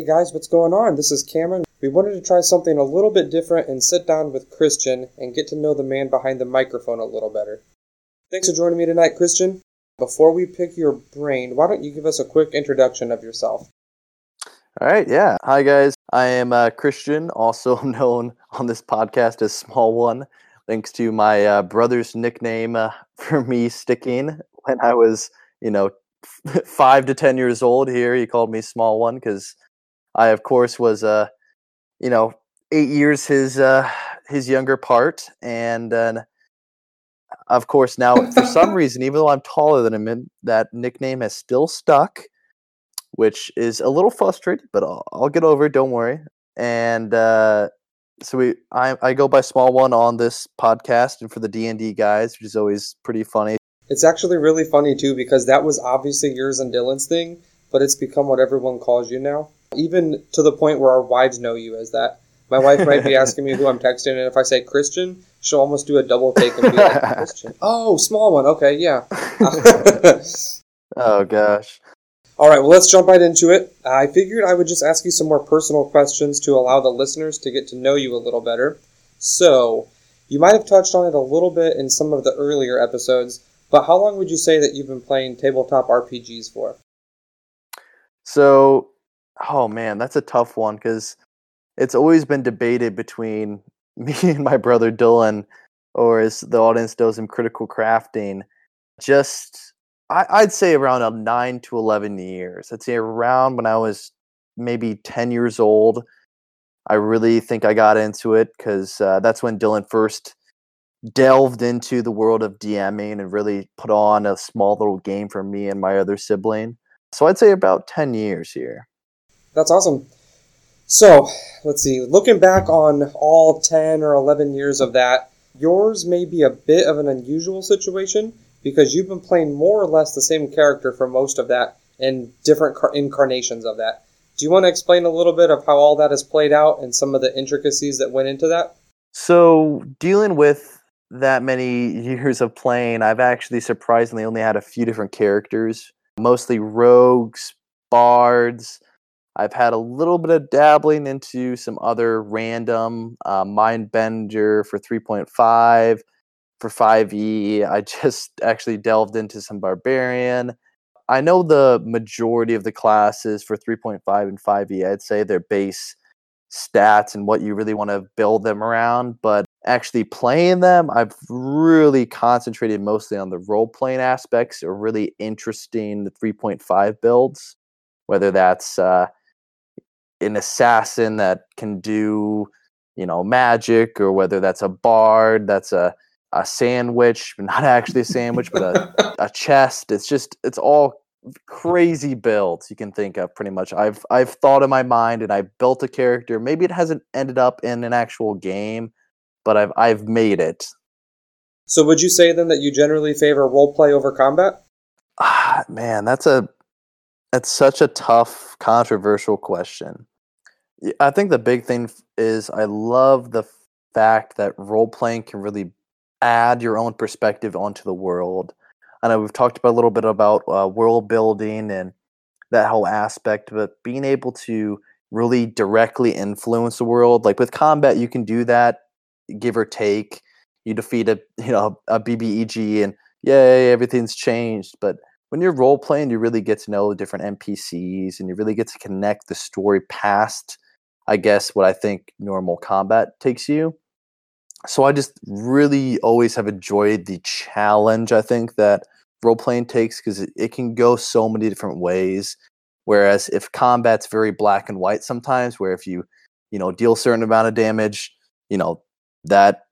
Hey guys, what's going on? This is Cameron. We wanted to try something a little bit different and sit down with Christian and get to know the man behind the microphone a little better. Thanks for joining me tonight, Christian. Before we pick your brain, why don't you give us a quick introduction of yourself? All right, yeah. Hi, guys. I am uh, Christian, also known on this podcast as Small One, thanks to my uh, brother's nickname uh, for me sticking when I was, you know, five to 10 years old here. He called me Small One because I, of course, was, uh, you know, eight years his uh, his younger part, and uh, of course now for some reason, even though I'm taller than him, that nickname has still stuck, which is a little frustrating, but I'll, I'll get over it. Don't worry. And uh, so we, I, I go by Small One on this podcast, and for the D and D guys, which is always pretty funny. It's actually really funny too because that was obviously yours and Dylan's thing, but it's become what everyone calls you now even to the point where our wives know you as that. My wife might be asking me who I'm texting, and if I say Christian, she'll almost do a double take and be like, Christian. Oh, small one. Okay, yeah. oh, gosh. All right, well, let's jump right into it. I figured I would just ask you some more personal questions to allow the listeners to get to know you a little better. So, you might have touched on it a little bit in some of the earlier episodes, but how long would you say that you've been playing tabletop RPGs for? So, Oh man, that's a tough one because it's always been debated between me and my brother Dylan, or as the audience knows him, critical crafting. Just I, would say around a nine to eleven years. I'd say around when I was maybe ten years old. I really think I got into it because uh, that's when Dylan first delved into the world of DMing and really put on a small little game for me and my other sibling. So I'd say about 10 years here. That's awesome. So, let's see. Looking back on all 10 or 11 years of that, yours may be a bit of an unusual situation because you've been playing more or less the same character for most of that and different car- incarnations of that. Do you want to explain a little bit of how all that has played out and some of the intricacies that went into that? So, dealing with that many years of playing, I've actually surprisingly only had a few different characters, mostly rogues, bards, I've had a little bit of dabbling into some other random uh, Mindbender for 3.5, for 5e. I just actually delved into some Barbarian. I know the majority of the classes for 3.5 and 5e, I'd say their base stats and what you really want to build them around, but actually playing them, I've really concentrated mostly on the role playing aspects or really interesting 3.5 builds, whether that's uh, an assassin that can do you know magic or whether that's a bard that's a a sandwich not actually a sandwich but a, a chest. It's just it's all crazy builds you can think of pretty much. I've i've thought in my mind and i've built a character. Maybe it hasn't ended up in an actual game but i've i've made it. So would you say then that you generally favor role play over combat? Ah man that's a that's such a tough controversial question I think the big thing is I love the fact that role playing can really add your own perspective onto the world. I know we've talked about a little bit about uh, world building and that whole aspect, but being able to really directly influence the world, like with combat, you can do that, give or take. You defeat a you know a BBEG and yay, everything's changed. But when you're role playing, you really get to know the different NPCs and you really get to connect the story past I guess, what I think normal combat takes you. So I just really always have enjoyed the challenge, I think, that role playing takes because it, it can go so many different ways. Whereas if combat's very black and white sometimes, where if you, you know, deal a certain amount of damage, you know, that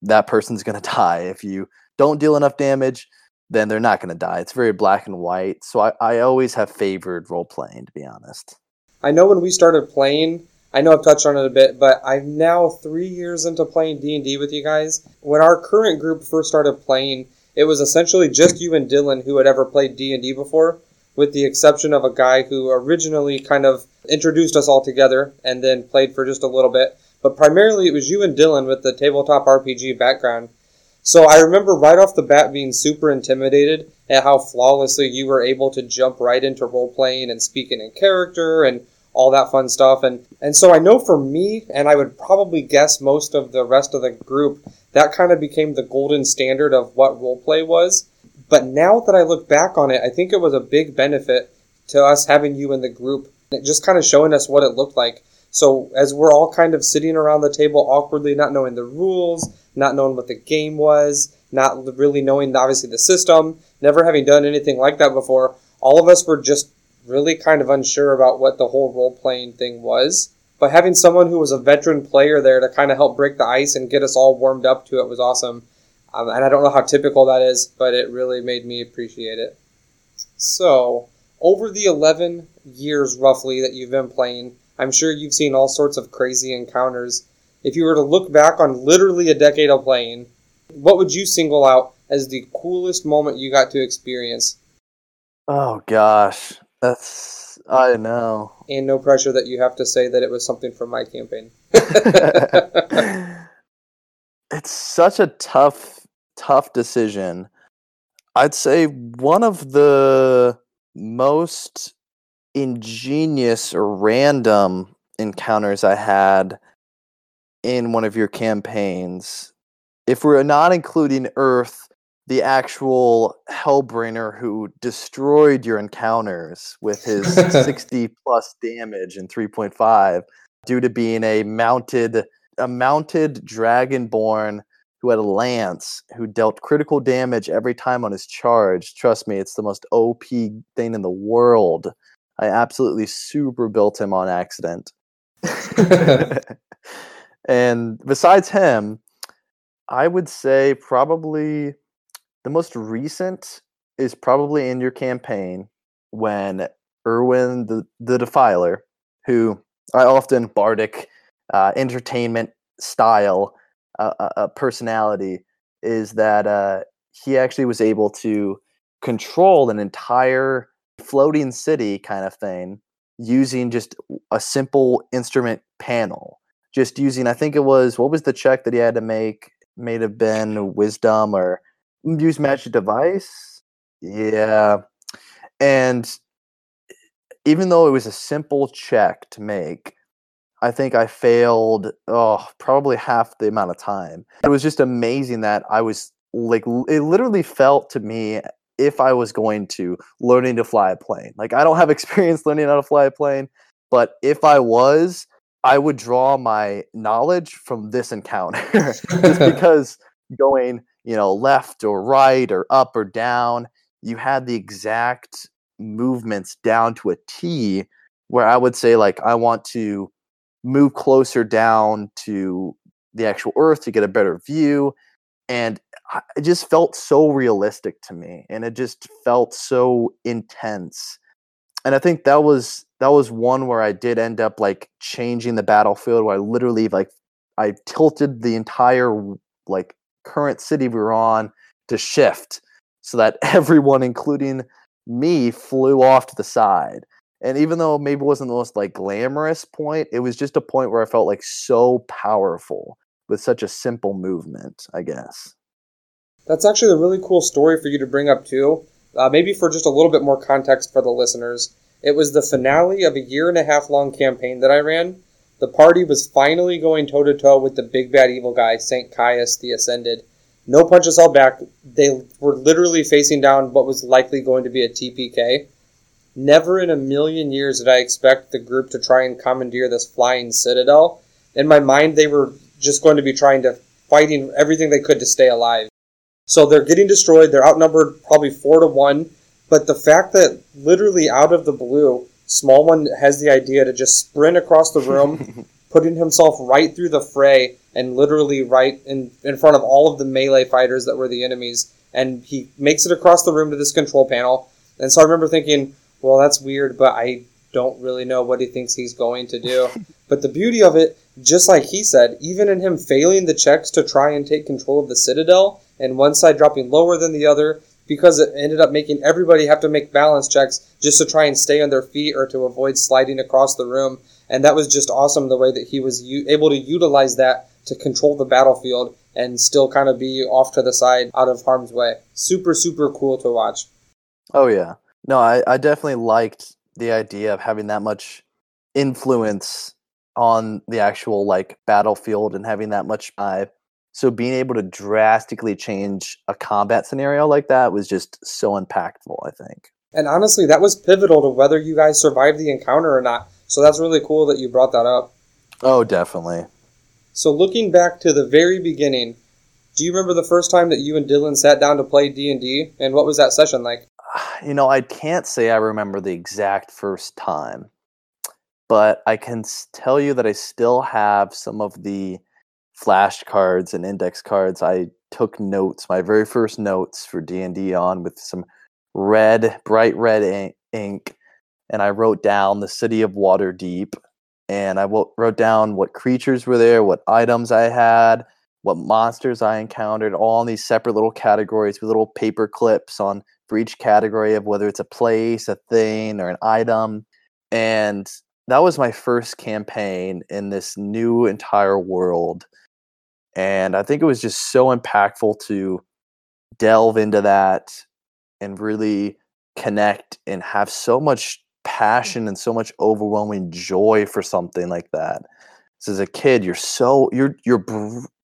that person's gonna die. If you don't deal enough damage, then they're not gonna die. It's very black and white. So I, I always have favored role playing, to be honest. I know when we started playing, I know I've touched on it a bit, but I'm now three years into playing D and D with you guys. When our current group first started playing, it was essentially just you and Dylan who had ever played D and D before, with the exception of a guy who originally kind of introduced us all together and then played for just a little bit. But primarily, it was you and Dylan with the tabletop RPG background. So I remember right off the bat being super intimidated at how flawlessly you were able to jump right into role playing and speaking in character and all that fun stuff. And, and so I know for me, and I would probably guess most of the rest of the group, that kind of became the golden standard of what roleplay was. But now that I look back on it, I think it was a big benefit to us having you in the group, just kind of showing us what it looked like. So as we're all kind of sitting around the table awkwardly, not knowing the rules, not knowing what the game was, not really knowing obviously the system, never having done anything like that before, all of us were just really kind of unsure about what the whole role playing thing was. But having someone who was a veteran player there to kind of help break the ice and get us all warmed up to it was awesome. Um, and I don't know how typical that is, but it really made me appreciate it. So, over the 11 years roughly that you've been playing, I'm sure you've seen all sorts of crazy encounters. If you were to look back on literally a decade of playing, what would you single out as the coolest moment you got to experience? Oh gosh, that's I know. And no pressure that you have to say that it was something from my campaign. it's such a tough, tough decision. I'd say one of the most ingenious or random encounters I had in one of your campaigns. If we're not including Earth, the actual Hellbringer who destroyed your encounters with his 60 plus damage and 3.5 due to being a mounted a mounted dragonborn who had a lance who dealt critical damage every time on his charge. Trust me, it's the most OP thing in the world. I absolutely super built him on accident. and besides him, I would say probably the most recent is probably in your campaign when Erwin the, the Defiler, who I often bardic uh, entertainment style uh, uh, uh, personality, is that uh, he actually was able to control an entire floating city kind of thing using just a simple instrument panel. Just using, I think it was, what was the check that he had to make? May have been wisdom or use magic device. Yeah. And even though it was a simple check to make, I think I failed oh probably half the amount of time. It was just amazing that I was like it literally felt to me if I was going to learning to fly a plane. Like I don't have experience learning how to fly a plane, but if I was, I would draw my knowledge from this encounter. Just because going, you know, left or right or up or down, you had the exact movements down to a T where I would say like I want to move closer down to the actual earth to get a better view and it just felt so realistic to me and it just felt so intense and i think that was that was one where i did end up like changing the battlefield where i literally like i tilted the entire like current city we were on to shift so that everyone including me flew off to the side and even though maybe it wasn't the most like glamorous point it was just a point where i felt like so powerful with such a simple movement i guess that's actually a really cool story for you to bring up too. Uh, maybe for just a little bit more context for the listeners. It was the finale of a year and a half long campaign that I ran. The party was finally going toe to toe with the big bad evil guy, St. Caius the Ascended. No punches held back. They were literally facing down what was likely going to be a TPK. Never in a million years did I expect the group to try and commandeer this flying citadel. In my mind, they were just going to be trying to fighting everything they could to stay alive. So they're getting destroyed. They're outnumbered probably four to one. But the fact that literally out of the blue, Small One has the idea to just sprint across the room, putting himself right through the fray and literally right in, in front of all of the melee fighters that were the enemies. And he makes it across the room to this control panel. And so I remember thinking, well, that's weird, but I don't really know what he thinks he's going to do. but the beauty of it, just like he said, even in him failing the checks to try and take control of the Citadel, and one side dropping lower than the other because it ended up making everybody have to make balance checks just to try and stay on their feet or to avoid sliding across the room. And that was just awesome the way that he was u- able to utilize that to control the battlefield and still kind of be off to the side out of harm's way. Super, super cool to watch. Oh, yeah. No, I, I definitely liked the idea of having that much influence on the actual like battlefield and having that much vibe. So being able to drastically change a combat scenario like that was just so impactful, I think. And honestly, that was pivotal to whether you guys survived the encounter or not. So that's really cool that you brought that up. Oh, definitely. So looking back to the very beginning, do you remember the first time that you and Dylan sat down to play D&D and what was that session like? You know, I can't say I remember the exact first time, but I can tell you that I still have some of the flashcards and index cards I took notes, my very first notes for D&D on with some red, bright red ink and I wrote down the city of Waterdeep and I wrote down what creatures were there, what items I had, what monsters I encountered, all in these separate little categories with little paper clips on for each category of whether it's a place, a thing, or an item. And that was my first campaign in this new entire world. And I think it was just so impactful to delve into that and really connect and have so much passion and so much overwhelming joy for something like that. So as a kid, you're so you're you're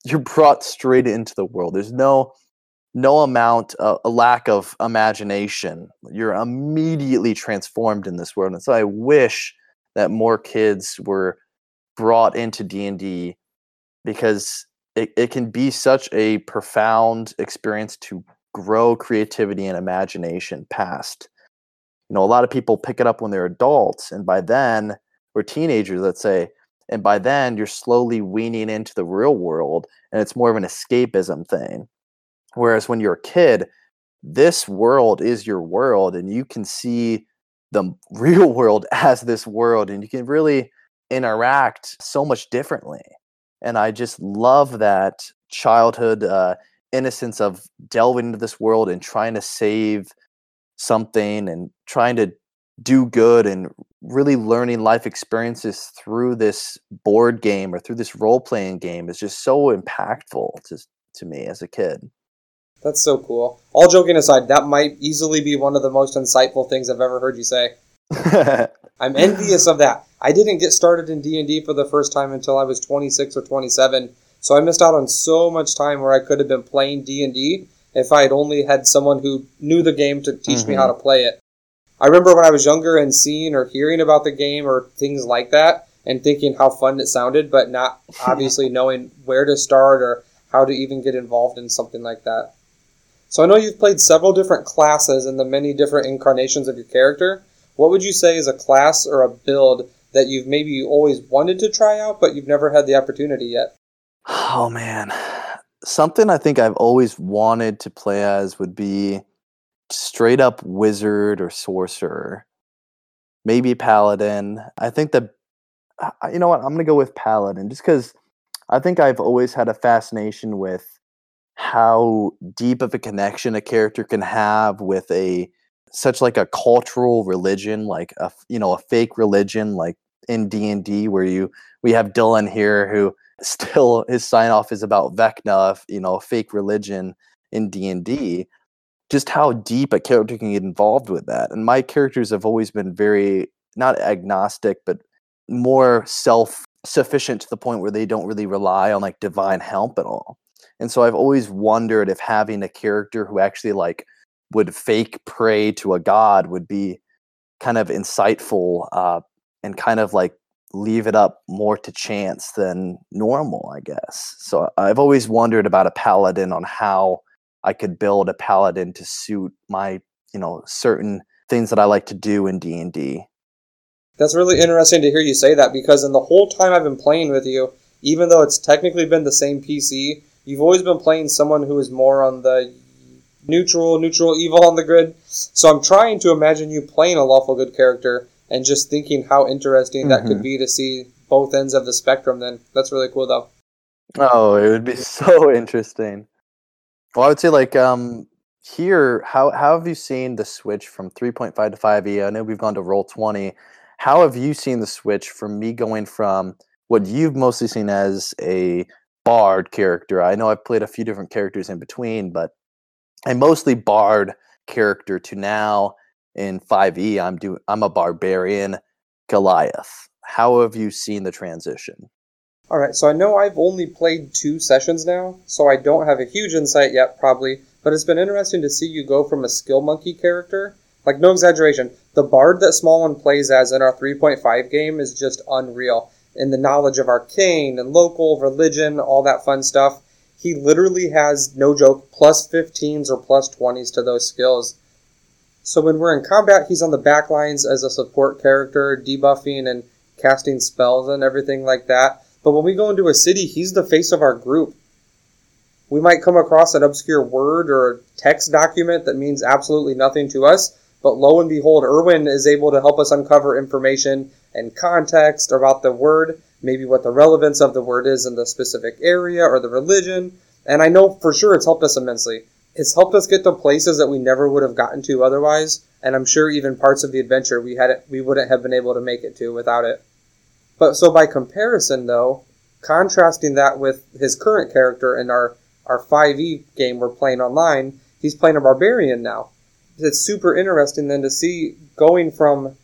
you're brought straight into the world. There's no no amount uh, a lack of imagination. You're immediately transformed in this world. And so I wish that more kids were brought into D&D because it, it can be such a profound experience to grow creativity and imagination past. You know a lot of people pick it up when they're adults and by then or teenagers let's say and by then you're slowly weaning into the real world and it's more of an escapism thing. Whereas when you're a kid this world is your world and you can see the real world as this world and you can really interact so much differently and i just love that childhood uh, innocence of delving into this world and trying to save something and trying to do good and really learning life experiences through this board game or through this role playing game is just so impactful to, to me as a kid. That's so cool. All joking aside, that might easily be one of the most insightful things I've ever heard you say. I'm envious of that. I didn't get started in D&D for the first time until I was 26 or 27, so I missed out on so much time where I could have been playing D&D if I had only had someone who knew the game to teach mm-hmm. me how to play it. I remember when I was younger and seeing or hearing about the game or things like that and thinking how fun it sounded, but not obviously knowing where to start or how to even get involved in something like that. So I know you've played several different classes in the many different incarnations of your character. What would you say is a class or a build that you've maybe always wanted to try out, but you've never had the opportunity yet? Oh man, something I think I've always wanted to play as would be straight up wizard or sorcerer. Maybe paladin. I think that you know what, I'm going to go with paladin just cuz I think I've always had a fascination with how deep of a connection a character can have with a such like a cultural religion like a you know a fake religion like in D&D where you we have Dylan here who still his sign off is about Vecna, you know, a fake religion in D and D. Just how deep a character can get involved with that, and my characters have always been very not agnostic, but more self sufficient to the point where they don't really rely on like divine help at all. And so I've always wondered if having a character who actually like would fake pray to a god would be kind of insightful uh, and kind of like leave it up more to chance than normal, I guess. So I've always wondered about a paladin on how I could build a paladin to suit my, you know, certain things that I like to do in D&D. That's really interesting to hear you say that because in the whole time I've been playing with you, even though it's technically been the same PC, you've always been playing someone who is more on the neutral, neutral evil on the grid. So I'm trying to imagine you playing a lawful good character and just thinking how interesting mm-hmm. that could mm-hmm. be to see both ends of the spectrum then that's really cool though oh it would be so interesting well i would say like um here how how have you seen the switch from 3.5 to 5e i know we've gone to Roll20 how have you seen the switch from me going from what you've mostly seen as a bard character i know i've played a few different characters in between but i mostly bard character to now in 5e i'm doing i'm a barbarian goliath how have you seen the transition? All right, so I know I've only played two sessions now, so I don't have a huge insight yet, probably, but it's been interesting to see you go from a skill monkey character. Like, no exaggeration, the bard that Small One plays as in our 3.5 game is just unreal. In the knowledge of arcane and local, religion, all that fun stuff, he literally has, no joke, plus 15s or plus 20s to those skills. So when we're in combat, he's on the back lines as a support character, debuffing and casting spells and everything like that. But when we go into a city, he's the face of our group. We might come across an obscure word or a text document that means absolutely nothing to us, but lo and behold, Erwin is able to help us uncover information and context about the word, maybe what the relevance of the word is in the specific area or the religion. And I know for sure it's helped us immensely. It's helped us get to places that we never would have gotten to otherwise, and I'm sure even parts of the adventure we had it, we wouldn't have been able to make it to without it. But so by comparison, though, contrasting that with his current character in our our 5e game we're playing online, he's playing a barbarian now. It's super interesting then to see going from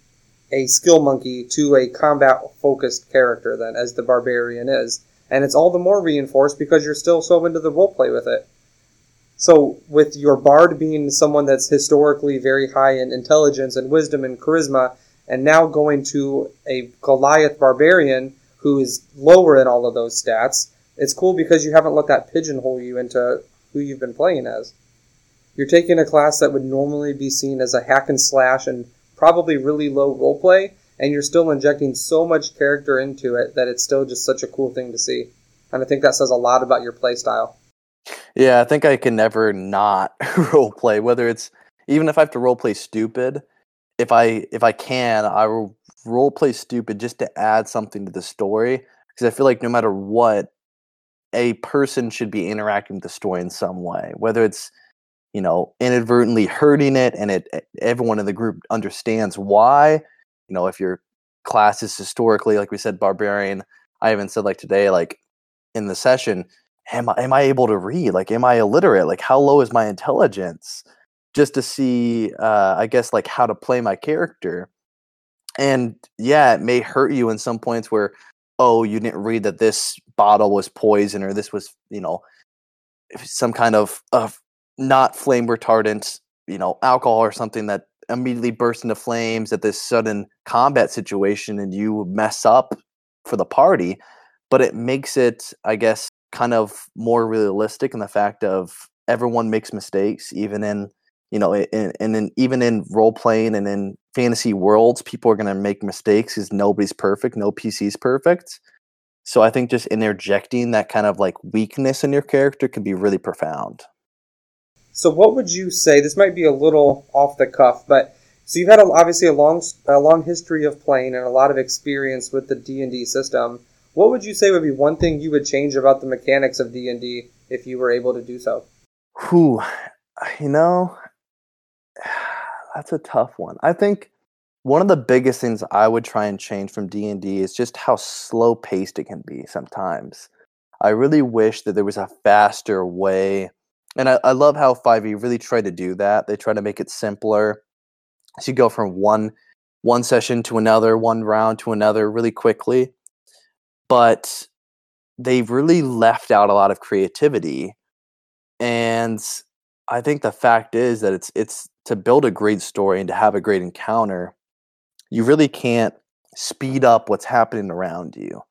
a skill monkey to a combat focused character then as the barbarian is. And it's all the more reinforced because you're still so into the roleplay with it. So with your bard being someone that's historically very high in intelligence and wisdom and charisma, and now going to a Goliath barbarian who is lower in all of those stats, it's cool because you haven't let that pigeonhole you into who you've been playing as. You're taking a class that would normally be seen as a hack and slash and probably really low roleplay, and you're still injecting so much character into it that it's still just such a cool thing to see. And I think that says a lot about your play style. Yeah, I think I can never not roleplay, whether it's even if I have to roleplay stupid, if I if I can, I will role play stupid just to add something to the story because I feel like no matter what, a person should be interacting with the story in some way, whether it's you know inadvertently hurting it and it everyone in the group understands why. You know, if your class is historically, like we said, barbarian. I even said like today, like in the session, am I am I able to read? Like, am I illiterate? Like, how low is my intelligence? just to see uh, i guess like how to play my character and yeah it may hurt you in some points where oh you didn't read that this bottle was poison or this was you know some kind of of not flame retardant you know alcohol or something that immediately bursts into flames at this sudden combat situation and you mess up for the party but it makes it i guess kind of more realistic in the fact of everyone makes mistakes even in you know, and then even in role playing and in fantasy worlds, people are going to make mistakes because nobody's perfect, no PC is perfect. So I think just interjecting that kind of like weakness in your character can be really profound. So what would you say? This might be a little off the cuff, but so you've had a, obviously a long a long history of playing and a lot of experience with the D and D system. What would you say would be one thing you would change about the mechanics of D and D if you were able to do so? Who, you know, that's a tough one. I think one of the biggest things I would try and change from D and D is just how slow paced it can be sometimes. I really wish that there was a faster way, and I, I love how Five E really tried to do that. They try to make it simpler. So you go from one one session to another, one round to another, really quickly. But they've really left out a lot of creativity, and I think the fact is that it's it's to build a great story and to have a great encounter, you really can't speed up what's happening around you.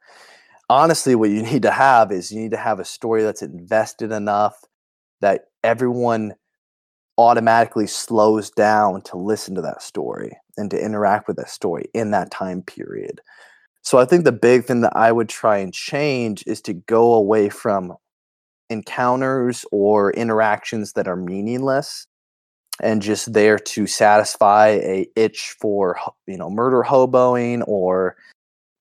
Honestly, what you need to have is you need to have a story that's invested enough that everyone automatically slows down to listen to that story and to interact with that story in that time period. So I think the big thing that I would try and change is to go away from encounters or interactions that are meaningless and just there to satisfy a itch for you know murder hoboing or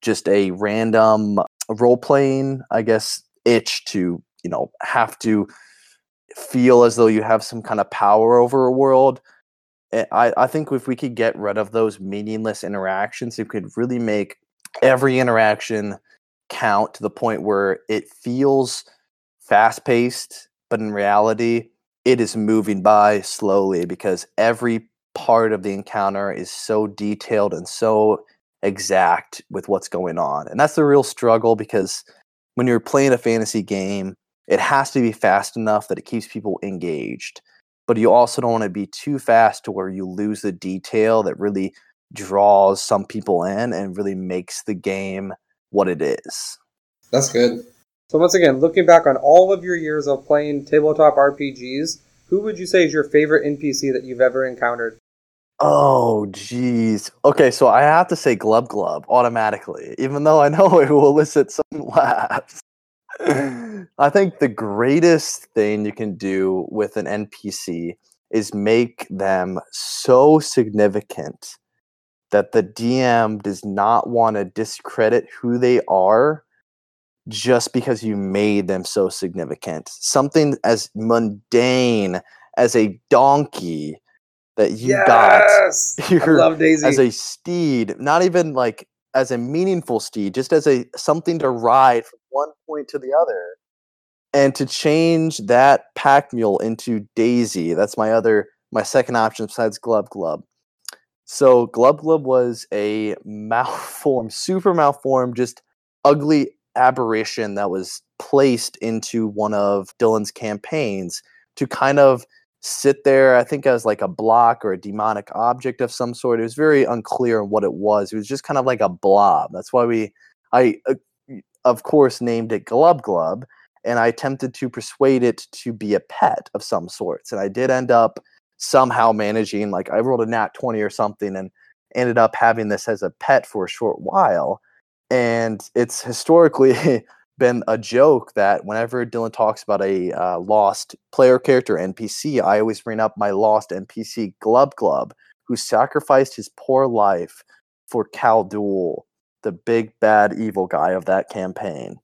just a random role playing i guess itch to you know have to feel as though you have some kind of power over a world eh, I, I think if we could get rid of those meaningless interactions it could really make every interaction count to the point where it feels fast paced but in reality it is moving by slowly because every part of the encounter is so detailed and so exact with what's going on. And that's the real struggle because when you're playing a fantasy game, it has to be fast enough that it keeps people engaged. But you also don't want to be too fast to where you lose the detail that really draws some people in and really makes the game what it is. That's good. So once again, looking back on all of your years of playing tabletop RPGs, who would you say is your favorite NPC that you've ever encountered? Oh, jeez. Okay, so I have to say Glub Glub automatically, even though I know it will elicit some laughs. I think the greatest thing you can do with an NPC is make them so significant that the DM does not want to discredit who they are just because you made them so significant. Something as mundane as a donkey that you yes! got I love Daisy. as a steed, not even like as a meaningful steed, just as a something to ride from one point to the other. And to change that pack mule into Daisy, that's my other my second option besides Glub Glub. So Glub Glub was a malformed, super malformed, just ugly aberration that was placed into one of Dylan's campaigns to kind of sit there, I think as like a block or a demonic object of some sort. It was very unclear what it was. It was just kind of like a blob. That's why we, I, uh, of course, named it Glub Glub, and I attempted to persuade it to be a pet of some sorts. And I did end up somehow managing, like, I rolled a nat 20 or something and ended up having this as a pet for a short while. And it's historically been a joke that whenever Dylan talks about a uh, lost player character NPC, I always bring up my lost NPC Glub Glub, who sacrificed his poor life for Kaldul, the big bad evil guy of that campaign.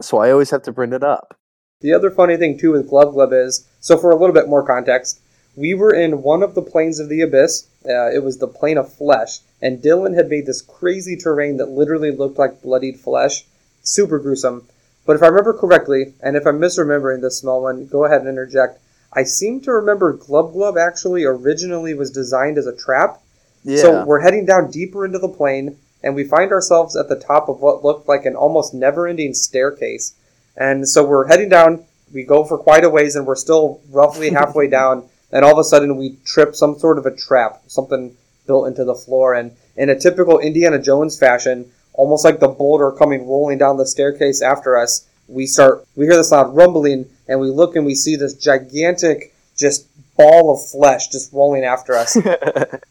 So I always have to bring it up. The other funny thing too with Glub Glub is so for a little bit more context, we were in one of the planes of the abyss. Uh, it was the plane of flesh, and Dylan had made this crazy terrain that literally looked like bloodied flesh super gruesome. But if I remember correctly, and if I'm misremembering this small one, go ahead and interject. I seem to remember Glub Glub actually originally was designed as a trap. Yeah. So we're heading down deeper into the plane, and we find ourselves at the top of what looked like an almost never ending staircase. And so we're heading down, we go for quite a ways, and we're still roughly halfway down, and all of a sudden we trip some sort of a trap, something built into the floor. And in a typical Indiana Jones fashion, almost like the boulder coming rolling down the staircase after us. We start, we hear this loud rumbling, and we look and we see this gigantic, just ball of flesh just rolling after us.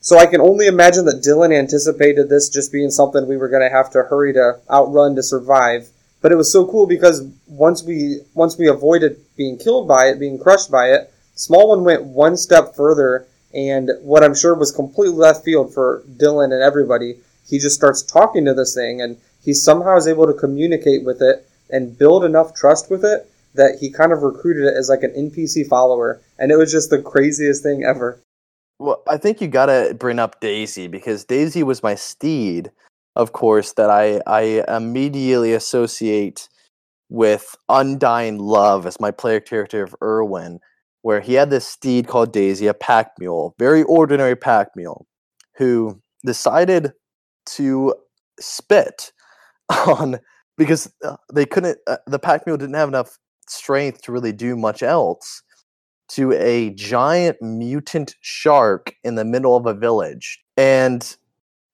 so I can only imagine that Dylan anticipated this just being something we were going to have to hurry to outrun to survive. But it was so cool because once we once we avoided being killed by it, being crushed by it, Small One went one step further, and what I'm sure was completely left field for Dylan and everybody he just starts talking to this thing and he somehow is able to communicate with it and build enough trust with it that he kind of recruited it as like an NPC follower. And it was just the craziest thing ever. Well, I think you gotta bring up Daisy because Daisy was my steed, of course, that I, I immediately associate with Undying Love as my player character of Erwin, where he had this steed called Daisy, a pack mule, very ordinary pack mule, who decided to spit on because uh, they couldn't uh, the pack mule didn't have enough strength to really do much else to a giant mutant shark in the middle of a village and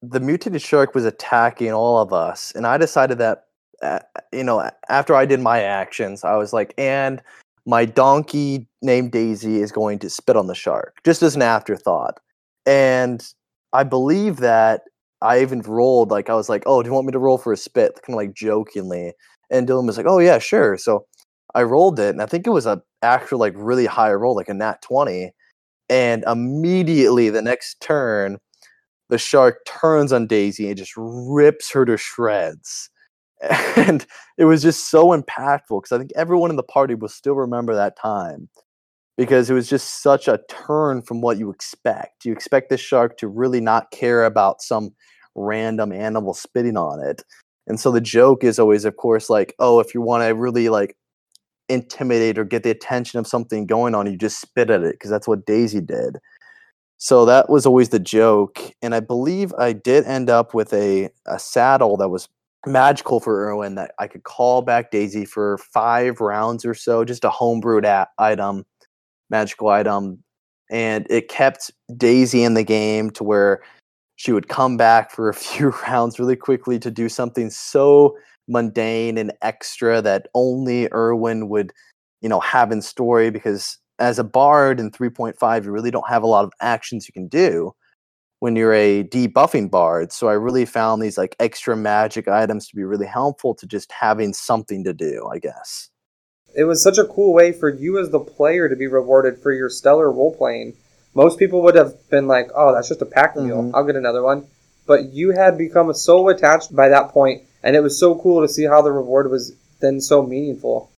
the mutated shark was attacking all of us and i decided that uh, you know after i did my actions i was like and my donkey named daisy is going to spit on the shark just as an afterthought and i believe that I even rolled like I was like, "Oh, do you want me to roll for a spit?" Kind of like jokingly, and Dylan was like, "Oh yeah, sure." So I rolled it, and I think it was a actual like really high roll, like a nat twenty, and immediately the next turn, the shark turns on Daisy and just rips her to shreds. And it was just so impactful because I think everyone in the party will still remember that time because it was just such a turn from what you expect. You expect the shark to really not care about some random animal spitting on it. And so the joke is always, of course, like, oh, if you want to really like intimidate or get the attention of something going on, you just spit at it because that's what Daisy did. So that was always the joke. And I believe I did end up with a, a saddle that was magical for Erwin that I could call back Daisy for five rounds or so, just a homebrewed a- item, magical item. And it kept Daisy in the game to where she would come back for a few rounds really quickly to do something so mundane and extra that only Erwin would, you know, have in story because as a bard in 3.5 you really don't have a lot of actions you can do when you're a debuffing bard. So i really found these like extra magic items to be really helpful to just having something to do i guess. It was such a cool way for you as the player to be rewarded for your stellar role playing most people would have been like oh that's just a pack mule Mhm. i'll get another one. But you had become so attached by that point and it was so cool to see how the reward was then so meaningful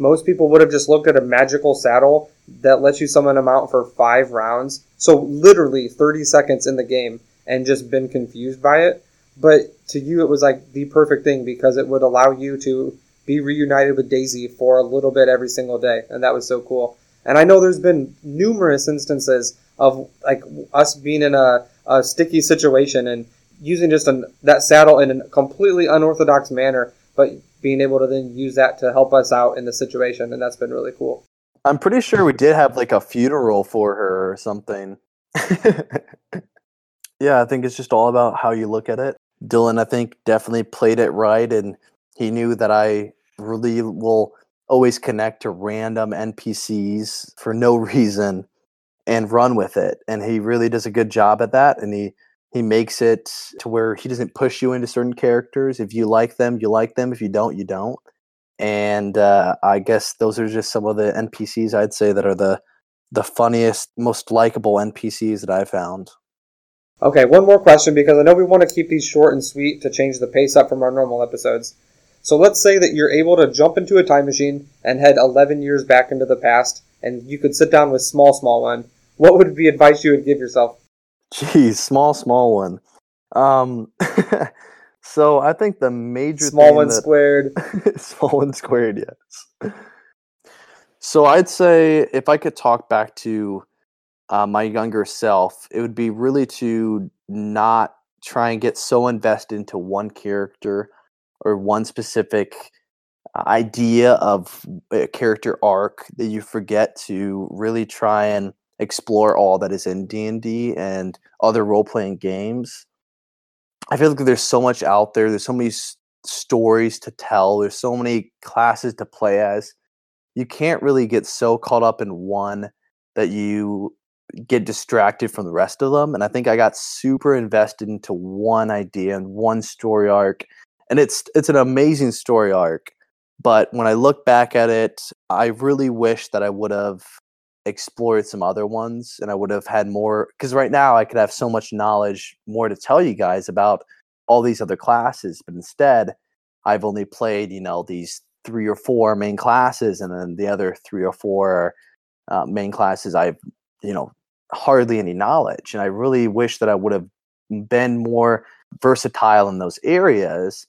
most people would have just looked at a magical saddle that lets you summon a mount for five rounds, so literally 30 seconds in the game, and just been confused by it. But to you, it was like the perfect thing because it would allow you to be reunited with Daisy for a little bit every single day, and that was so cool. And I know there's been numerous instances of like us being in a, a sticky situation and using just an, that saddle in a completely unorthodox manner, but being able to then use that to help us out in the situation, and that's been really cool. i'm pretty sure we did have like a funeral for her or something yeah i think it's just all about how you look at it dylan i think definitely played it right and he knew that i really will always connect to random npcs for no reason and run with it and he really does a good job at that and he he makes it to where he doesn't push you into certain characters if you like them you like them if you don't you don't and uh, i guess those are just some of the npcs i'd say that are the the funniest most likable npcs that i found Okay, one more question because I know we want to keep these short and sweet to change the pace up from our normal episodes. So let's say that you're able to jump into a time machine and head 11 years back into the past, and you could sit down with Small Small One. What would be advice you would give yourself? Jeez, small, small one. Um, so I think the major Small One that, squared. small one squared, yes. So I'd say if I could talk back to uh, my younger self, it would be really to not try and get so invested into one character or one specific uh, idea of a character arc that you forget to really try and explore all that is in D&D and other role-playing games. I feel like there's so much out there. There's so many s- stories to tell. There's so many classes to play as. You can't really get so caught up in one that you get distracted from the rest of them. And I think I got super invested into one idea and one story arc. And it's it's an amazing story arc. But when I look back at it, I really wish that I would have explored some other ones and I would have had more because right now I could have so much knowledge more to tell you guys about all these other classes, but instead I've only played, you know, these three or four main classes and then the other three or four uh, main classes I've, you know, hardly any knowledge. And I really wish that I would have been more versatile in those areas.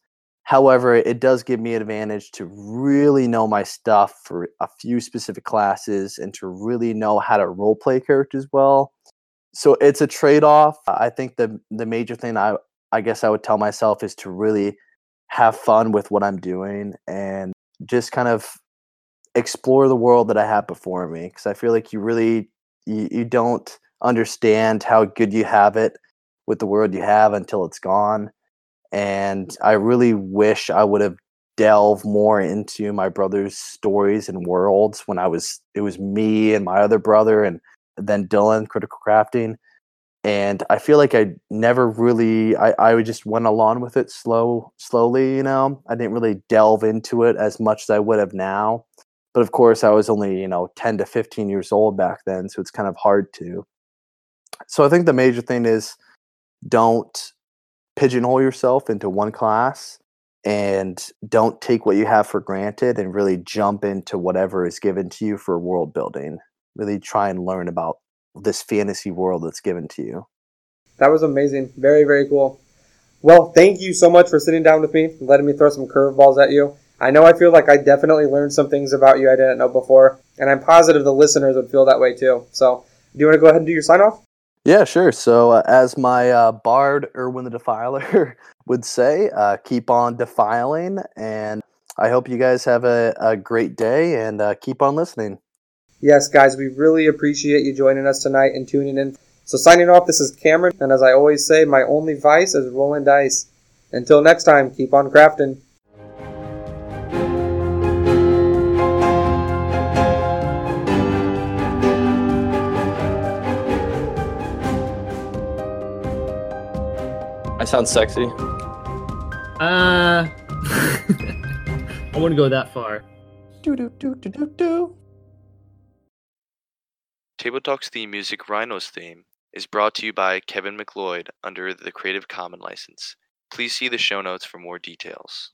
However, it does give me an advantage to really know my stuff for a few specific classes and to really know how to role play characters well. So it's a trade off. I think the the major thing I I guess I would tell myself is to really have fun with what I'm doing and just kind of explore the world that I have before me because I feel like you really you, you don't understand how good you have it with the world you have until it's gone and I really wish I would have delved more into my brother's stories and worlds when I was it was me and my other brother and then Dylan critical crafting and I feel like I never really I, I just went along with it slow slowly you know? I didn't really delve into it as much as I would have now but of course I was only you know 10 to 15 years old back then so it's kind of hard to. So I think the major thing is don't pigeonhole yourself into one class and don't take what you have for granted and really jump into whatever is given to you for world building really try and learn about this fantasy world that's given to you That was amazing. Very, very cool. Well, thank you so much for sitting down with me letting me throw some curveballs at you. I know I feel like I definitely learned some things about you I didn't know before, and I'm positive the listeners would feel that way too. So Do you want to go ahead and do your sign off? Yeah, sure. So, uh, as my uh, bard Erwin the Defiler would say, uh, keep on defiling. And I hope you guys have a, a great day and uh, keep on listening. Yes, guys, we really appreciate you joining us tonight and tuning in. So, signing off, this is Cameron. And as I always say, my only vice is rolling dice. Until next time, keep on crafting. I sound sexy. Uh, I wouldn't go that far. Do do do do do do. Table Talk's theme music, Rhino's theme, is brought to you by Kevin MacLeod under the Creative Commons license. Please see the show notes for more details.